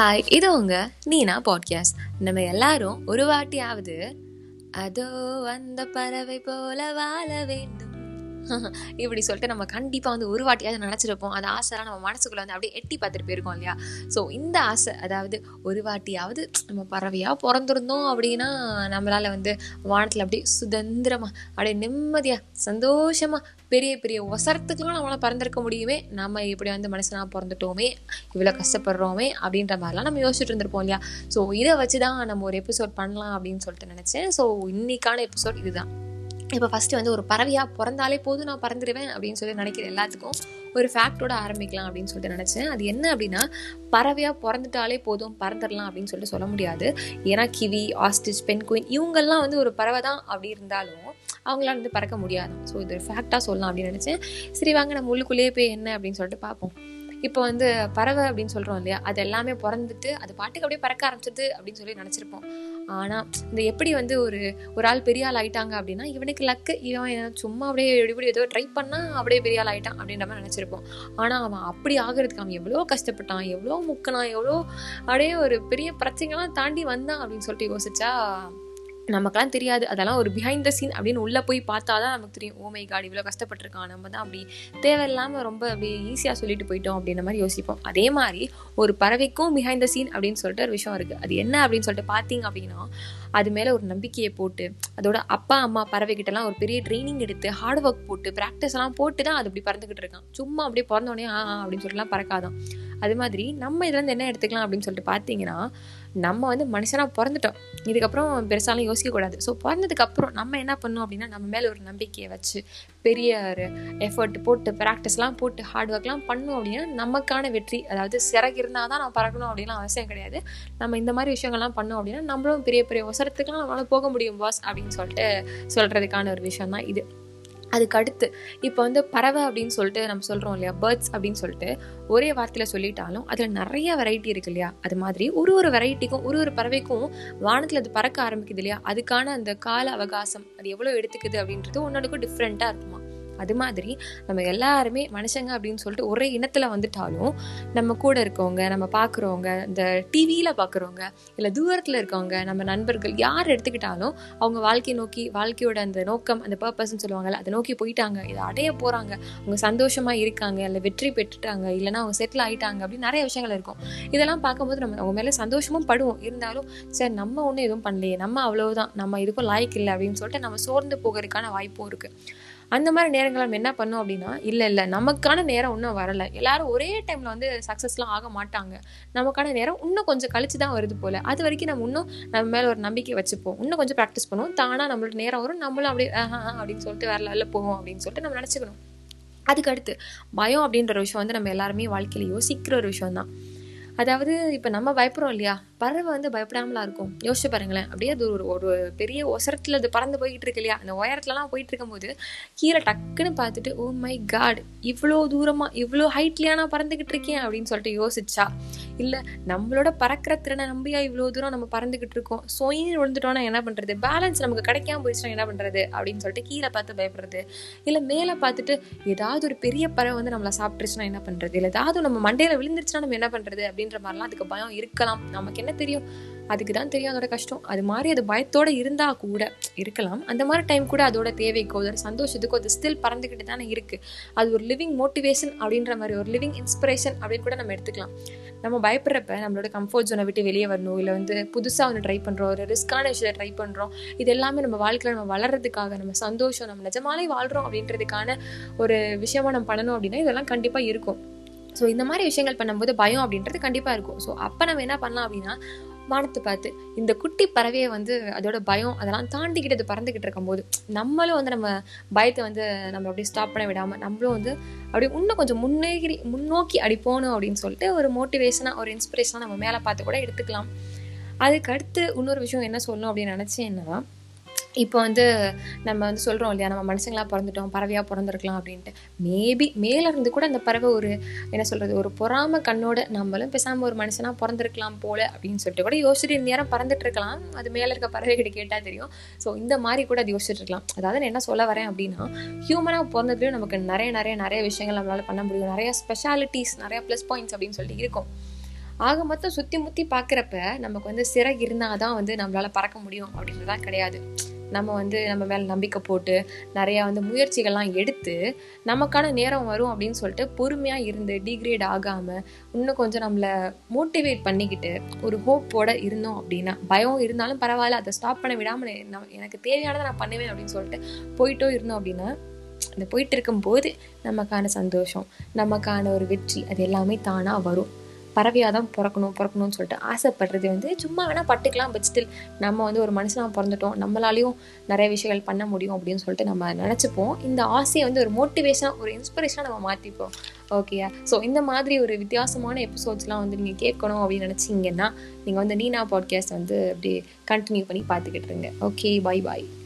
Hi இது உங்க நீனா podcast நம்ம எல்லாரும் ஒரு வாட்டியாவது அதோ அந்த பறவை போல வாழ வேண்டும். இப்படி சொல்லிட்டு நம்ம கண்டிப்பாக வந்து ஒரு வாட்டியாவது நினச்சிருப்போம். அந்த ஆசைலாம் நம்ம மனசுக்குள்ளே வந்து அப்படியே எட்டி பார்த்துட்டு போயிருக்கோம் இல்லையா? ஸோ இந்த ஆசை அதாவது ஒரு வாட்டியாவது நம்ம பறவையாக பிறந்திருந்தோம் அப்படின்னா நம்மளால் வந்து வானத்தில் அப்படியே சுதந்திரமாக அப்படியே நிம்மதியாக சந்தோஷமாக பெரிய பெரிய ஒசரத்துக்குலாம் நம்மளால் பறந்திருக்க முடியுமே. நம்ம இப்படி வந்து மனுஷனாக பிறந்துட்டோமே இவ்வளோ கஷ்டப்படுறோமே அப்படின்ற மாதிரிலாம் நம்ம யோசிச்சுட்டு இருந்திருப்போம் இல்லையா? ஸோ இதை வச்சு தான் நம்ம ஒரு எபிசோட் பண்ணலாம் அப்படின்னு சொல்லிட்டு நினச்சேன். ஸோ இன்னைக்கான எபிசோட் இதுதான். இப்போ ஃபஸ்ட்டு வந்து ஒரு பறவையாக பிறந்தாலே போதும் நான் பறந்துடுவேன் அப்படின்னு சொல்லி நினைக்கிற எல்லாத்துக்கும் ஒரு ஃபேக்டோட ஆரம்பிக்கலாம் அப்படின்னு சொல்லிட்டு நினச்சேன். அது என்ன அப்படின்னா பறவையாக பிறந்துட்டாலே போதும் பறந்துடலாம் அப்படின்னு சொல்லிட்டு சொல்ல முடியாது. ஏன்னா கிவி ஆஸ்டிச் பென் குயின் இவங்கெல்லாம் வந்து ஒரு பறவை தான் அப்படி இருந்தாலும் அவங்களால வந்து பறக்க முடியாது. ஸோ இது ஃபேக்டாக சொல்லலாம் அப்படின்னு நினச்சேன். சரி வாங்க நம்ம உள்ளுக்குள்ளேயே போய் என்ன அப்படின்னு சொல்லிட்டு பார்ப்போம். இப்போ வந்து பறவை அப்படின்னு சொல்கிறோம் இல்லையா? அது எல்லாமே பிறந்துட்டு அது பாட்டுக்கு அப்படியே பறக்க ஆரம்பிச்சது அப்படின்னு சொல்லி நினச்சிருப்போம். ஆனால் இந்த எப்படி வந்து ஒரு ஒரு ஆள் பெரிய ஆள் ஆயிட்டாங்க அப்படின்னா இவனுக்கு லக்கு இவன் சும்மா அப்படியே எப்படி ஏதோ ட்ரை பண்ணால் அப்படியே பெரிய ஆள் ஆயிட்டான் அப்படின்ற மாதிரி நினச்சிருப்போம். ஆனால் அவன் அப்படி ஆகிறதுக்கு அவன் எவ்வளோ கஷ்டப்பட்டான் எவ்வளோ முக்கனான் எவ்வளோ அப்படியே ஒரு பெரிய பிரச்சனைகள்லாம் தாண்டி வந்தான் அப்படின்னு சொல்லிட்டு யோசிச்சா நமக்கெல்லாம் தெரியாது. அதெல்லாம் ஒரு பிஹைண்ட் த சீன் அப்படின்னு உள்ளே போய் பார்த்தா தான் நமக்கு தெரியும். ஓமை காடு இவ்வளோ கஷ்டப்பட்டிருக்கான். நம்ம தான் அப்படி தேவையில்லாமல் ரொம்ப அப்படி ஈஸியாக சொல்லிட்டு போயிட்டோம். அப்படின்ற மாதிரி யோசிப்போம். அதே மாதிரி ஒரு பறவைக்கும் பிஹைண்ட் த சீன் அப்படின்னு சொல்லிட்டு ஒரு விஷயம் இருக்குது அது என்ன அப்படின்னு சொல்லிட்டு பார்த்தீங்க அப்படின்னா அது மேலே ஒரு நம்பிக்கையை போட்டு அதோட அப்பா அம்மா பறவைகிட்டலாம் ஒரு பெரிய ட்ரைனிங் எடுத்து ஹார்ட் ஒர்க் போட்டு ப்ராக்டிஸ் எல்லாம் போட்டு தான் அது அப்படி பறந்துக்கிட்டு இருக்கான். சும்மா அப்படியே பிறந்தோடனே ஆ அப்படின்னு சொல்லிட்டுலாம் பறக்காதான். அது மாதிரி நம்ம இதுலேருந்து என்ன எடுத்துக்கலாம் அப்படின்னு சொல்லிட்டு பார்த்தீங்கன்னா நம்ம வந்து மனுஷனாக பிறந்துட்டோம். இதுக்கப்புறம் பெருசாலாம் யோசிக்கக்கூடாது ஸோ பிறந்ததுக்கப்புறம் நம்ம என்ன பண்ணோம் அப்படின்னா நம்ம மேலே ஒரு நம்பிக்கையை வச்சு பெரிய ஒரு எஃபர்ட் போட்டு ப்ராக்டிஸ்லாம் போட்டு ஹார்ட் ஒர்க்லாம் பண்ணோம் அப்படின்னா நமக்கான வெற்றி அதாவது சிறகு இருந்தால் தான் நம்ம பறக்கணும் அப்படின்லாம் அவசியம் கிடையாது. நம்ம இந்த மாதிரி விஷயங்கள்லாம் பண்ணோம் அப்படின்னா நம்மளும் பெரிய பெரிய ஒசரத்துக்குலாம் நம்மளால் போக முடியும் பாஸ் அப்படின்னு சொல்லிட்டு சொல்கிறதுக்கான ஒரு விஷயம் தான் இது. அதுக்கு அடுத்து இப்போ வந்து பறவை அப்படின்னு சொல்லிட்டு நம்ம சொல்கிறோம் இல்லையா? பேர்ட்ஸ் அப்படின்னு சொல்லிட்டு ஒரே வார்த்தையில் சொல்லிட்டாலும் அதில் நிறைய வெரைட்டி இருக்கு இல்லையா? அது மாதிரி ஒரு ஒரு வெரைட்டிக்கும் ஒரு ஒரு பறவைக்கும் வானத்தில் அது பறக்க ஆரம்பிக்குது இல்லையா? அதுக்கான அந்த கால அவகாசம் அது எவ்வளோ எடுத்துக்குது அப்படின்றது ஒன்னொன்றுக்கும் டிஃப்ரெண்ட்டாக இருக்குமா? அது மாதிரி நம்ம எல்லாருமே மனுஷங்க அப்படின்னு சொல்லிட்டு ஒரே இனத்தில் வந்துட்டாலும் நம்ம கூட இருக்கவங்க நம்ம பார்க்குறவங்க இந்த டிவியில் பார்க்குறவங்க இல்லை தூரத்தில் இருக்கவங்க நம்ம நண்பர்கள் யார் எடுத்துக்கிட்டாலும் அவங்க வாழ்க்கையை நோக்கி வாழ்க்கையோட அந்த நோக்கம் அந்த பர்பஸ்ன்னு சொல்லுவாங்கல்ல அதை நோக்கி போயிட்டாங்க இதை அடைய போகிறாங்க அவங்க சந்தோஷமாக இருக்காங்க இல்லை வெற்றி பெற்றுட்டாங்க இல்லைனா அவங்க செட்டில் ஆகிட்டாங்க அப்படின்னு நிறைய விஷயங்கள் இருக்கும். இதெல்லாம் பார்க்கும்போது நம்ம அவங்க மேலே சந்தோஷமும் படுவோம். இருந்தாலும் சரி நம்ம ஒன்றும் எதுவும் பண்ணலையே நம்ம அவ்வளோதான் நம்ம இதுக்கும் லாய்க்கு இல்லை அப்படின்னு சொல்லிட்டு நம்ம சோர்ந்து போகிறதுக்கான வாய்ப்பும் இருக்குது அந்த மாதிரி நேரங்கள் நம்ம என்ன பண்ணோம் அப்படின்னா இல்லை இல்லை நமக்கான நேரம் இன்னும் வரலை. எல்லாரும் ஒரே டைமில் வந்து சக்ஸஸ்லாம் ஆக மாட்டாங்க. நமக்கான நேரம் இன்னும் கொஞ்சம் கழிச்சு தான் வருது போல். அது வரைக்கும் நம்ம இன்னும் நம்ம மேலே ஒரு நம்பிக்கை வச்சுப்போம். இன்னும் கொஞ்சம் ப்ராக்டிஸ் பண்ணுவோம். தானாக நம்மளோட நேரம் வரும். நம்மளும் அப்படியே அப்படின்னு சொல்லிட்டு வேற லெவலில் போவோம் அப்படின்னு சொல்லிட்டு நம்ம நினச்சிக்கணும். அதுக்கடுத்து பயம் அப்படின்ற ஒரு விஷயம் வந்து நம்ம எல்லாருமே வாழ்க்கையில் யோசிக்கிற ஒரு விஷயம் தான் அதாவது இப்போ நம்ம பயப்படுறோம் இல்லையா? பறவை வந்து பயப்படாமலாம் இருக்கும். யோசிச்சு பாருங்களேன். அப்படியே அது ஒரு ஒரு பெரிய ஒசரத்தில் அது பறந்து போய்கிட்டு இருக்கு இல்லையா? அந்த உயரத்துலலாம் போயிட்டு இருக்கும்போது கீழே டக்குன்னு பார்த்துட்டு oh ஓ மை காட் இவ்வளோ தூரமாக இவ்வளோ ஹைட்லியா நான் பறந்துக்கிட்டு இருக்கேன். அப்படின்னு சொல்லிட்டு யோசிச்சா இல்லை நம்மளோட பறக்கிற திறனை நம்பியா இவ்வளோ தூரம் நம்ம பறந்துக்கிட்டு இருக்கோம். சொயின்னு விழுந்துட்டோம்னா என்ன பண்ணுறது பேலன்ஸ் நமக்கு கிடைக்காம போயிடுச்சுன்னா என்ன பண்ணுறது அப்படின்னு சொல்லிட்டு கீழே பார்த்து பயப்படுறது. இல்லை மேலே பார்த்துட்டு ஏதாவது ஒரு பெரிய பறவை வந்து நம்மளை சாப்பிட்டுருச்சுன்னா என்ன பண்ணுறது இல்லை ஏதாவது நம்ம மண்டையில் விழுந்துருச்சுன்னா நம்ம என்ன பண்ணுறது அப்படின்ற மாதிரிலாம் அதுக்கு பயம் இருக்கலாம். நமக்கு என்ன தெரியும்? அதுக்கு தான் தெரியும் அதோட கஷ்டம். அது மாதிரி அது பயத்தோடு இருந்தால் கூட இருக்கலாம். அந்த மாதிரி டைம் கூட அதோட தேவைக்கோ அதோட சந்தோஷத்துக்கோ அது ஸ்டில் பறந்துக்கிட்டு தானே இருக்குது அது ஒரு லிவிங் மோட்டிவேஷன் அப்படின்ற மாதிரி ஒரு லிவிங் இன்ஸ்பிரேஷன் அப்படின்னு கூட நம்ம எடுத்துக்கலாம். நம்ம பயப்படுறப்ப நம்மளோட கம்ஃபர்ட் ஜோனை விட்டு வெளியே வரணும். இல்லை வந்து புதுசாக ஒன்று ட்ரை பண்ணுறோம் ஒரு ரிஸ்க்கான விஷயத்தை ட்ரை பண்ணுறோம் இது எல்லாமே நம்ம வாழ்க்கையில் நம்ம வளர்கிறதுக்காக நம்ம சந்தோஷம் நம்ம நிஜமாலே வாழ்கிறோம் அப்படின்றதுக்கான ஒரு விஷயமா நம்ம பண்ணணும் அப்படின்னா இதெல்லாம் கண்டிப்பாக இருக்கும். ஸோ இந்த மாதிரி விஷயங்கள் பண்ணும்போது பயம் அப்படின்றது கண்டிப்பாக இருக்கும். ஸோ அப்போ நம்ம என்ன பண்ணலாம் அப்படின்னா வானத்தை பார்த்து இந்த குட்டி பறவையை வந்து அதோட பயம் அதெல்லாம் தாண்டிக்கிட்டு அது பறந்துக்கிட்டு இருக்கும்போது நம்மளும் வந்து நம்ம பயத்தை வந்து நம்ம அப்படியே ஸ்டாப் பண்ண விடாமல் நம்மளும் வந்து அப்படியே இன்னும் கொஞ்சம் முன்னேறி முன்னோக்கி அடி போகணும் அப்படின்னு சொல்லிட்டு ஒரு மோட்டிவேஷனாக ஒரு இன்ஸ்பிரேஷனாக நம்ம மேலே பார்த்து கூட எடுத்துக்கலாம். அதுக்கு அடுத்து இன்னொரு விஷயம் என்ன சொல்லணும் அப்படின்னு நினச்சேன்னா இப்போ வந்து நம்ம வந்து சொல்கிறோம் இல்லையா நம்ம மனுஷங்களாக பிறந்துட்டோம் பறவையாக பிறந்திருக்கலாம் அப்படின்ட்டு. மேபி மேலேருந்து கூட அந்த பறவை ஒரு என்ன சொல்கிறது ஒரு பொறாம கண்ணோட நம்மளும் பேசாமல் ஒரு மனுஷனாக பிறந்திருக்கலாம் போல அப்படின்னு சொல்லிட்டு கூட யோசிச்சுட்டு இந்த நேரம் பறந்துட்டு இருக்கலாம். அது மேலே இருக்க பறவைகிட்ட கேட்டால் தெரியும். ஸோ இந்த மாதிரி கூட அது யோசிச்சுட்டு இருக்கலாம். அதாவது நான் என்ன சொல்ல வரேன் அப்படின்னா ஹியூமனாக பிறந்ததுலேயும் நமக்கு நிறைய நிறைய நிறைய விஷயங்கள் நம்மளால் பண்ண முடியும். நிறைய ஸ்பெஷாலிட்டிஸ் நிறைய ப்ளஸ் பாயிண்ட்ஸ் அப்படின்னு சொல்லிட்டு இருக்கும். ஆக மொத்தம் சுற்றி முற்றி பார்க்குறப்ப நமக்கு வந்து சிறகு இருந்தால் தான் வந்து நம்மளால் பறக்க முடியும் அப்படின்றதான் கிடையாது. நம்ம வந்து நம்ம மேலே நம்பிக்கை போட்டு நிறையா வந்து முயற்சிகள்லாம் எடுத்து நமக்கான நேரம் வரும் அப்படின்னு சொல்லிட்டு பொறுமையாக இருந்து டிகிரேட் ஆகாமல் இன்னும் கொஞ்சம் நம்மளை மோட்டிவேட் பண்ணிக்கிட்டு ஒரு ஹோப்போட இருந்தோம் அப்படின்னா பயம் இருந்தாலும் பரவாயில்ல அதை ஸ்டாப் பண்ண விடாமல் எனக்கு தேவையானதை நான் பண்ணுவேன் அப்படின்னு சொல்லிட்டு போயிட்டோ இருந்தோம் அப்படின்னா அந்த போயிட்டு இருக்கும்போது நமக்கான சந்தோஷம் நமக்கான ஒரு வெற்றி அது எல்லாமே தானாக வரும். பறவையாக தான் பிறக்கணும் பிறக்கணும்னு சொல்லிட்டு ஆசைப்படுறது வந்து சும்மா வேணால் பட்டுக்கலாம் பட் ஸ்டில் நம்ம வந்து ஒரு மனுஷனாக பிறந்துட்டோம் நம்மளாலையும் நிறைய விஷயங்கள் பண்ண முடியும் அப்படின்னு சொல்லிட்டு நம்ம நினச்சிப்போம். இந்த ஆசையை வந்து ஒரு மோட்டிவேஷனாக ஒரு இன்ஸ்பிரேஷனாக நம்ம மாற்றிப்போம் ஓகேயா ஸோ இந்த மாதிரி ஒரு வித்தியாசமான எபிசோட்ஸ்லாம் வந்து நீங்கள் கேட்கணும் அப்படின்னு நினச்சிங்கன்னா நீங்கள் வந்து நீனா பாட்காஸ்ட் வந்து அப்படியே கண்டினியூ பண்ணி பார்த்துக்கிட்டு இருங்க. Okay bye bye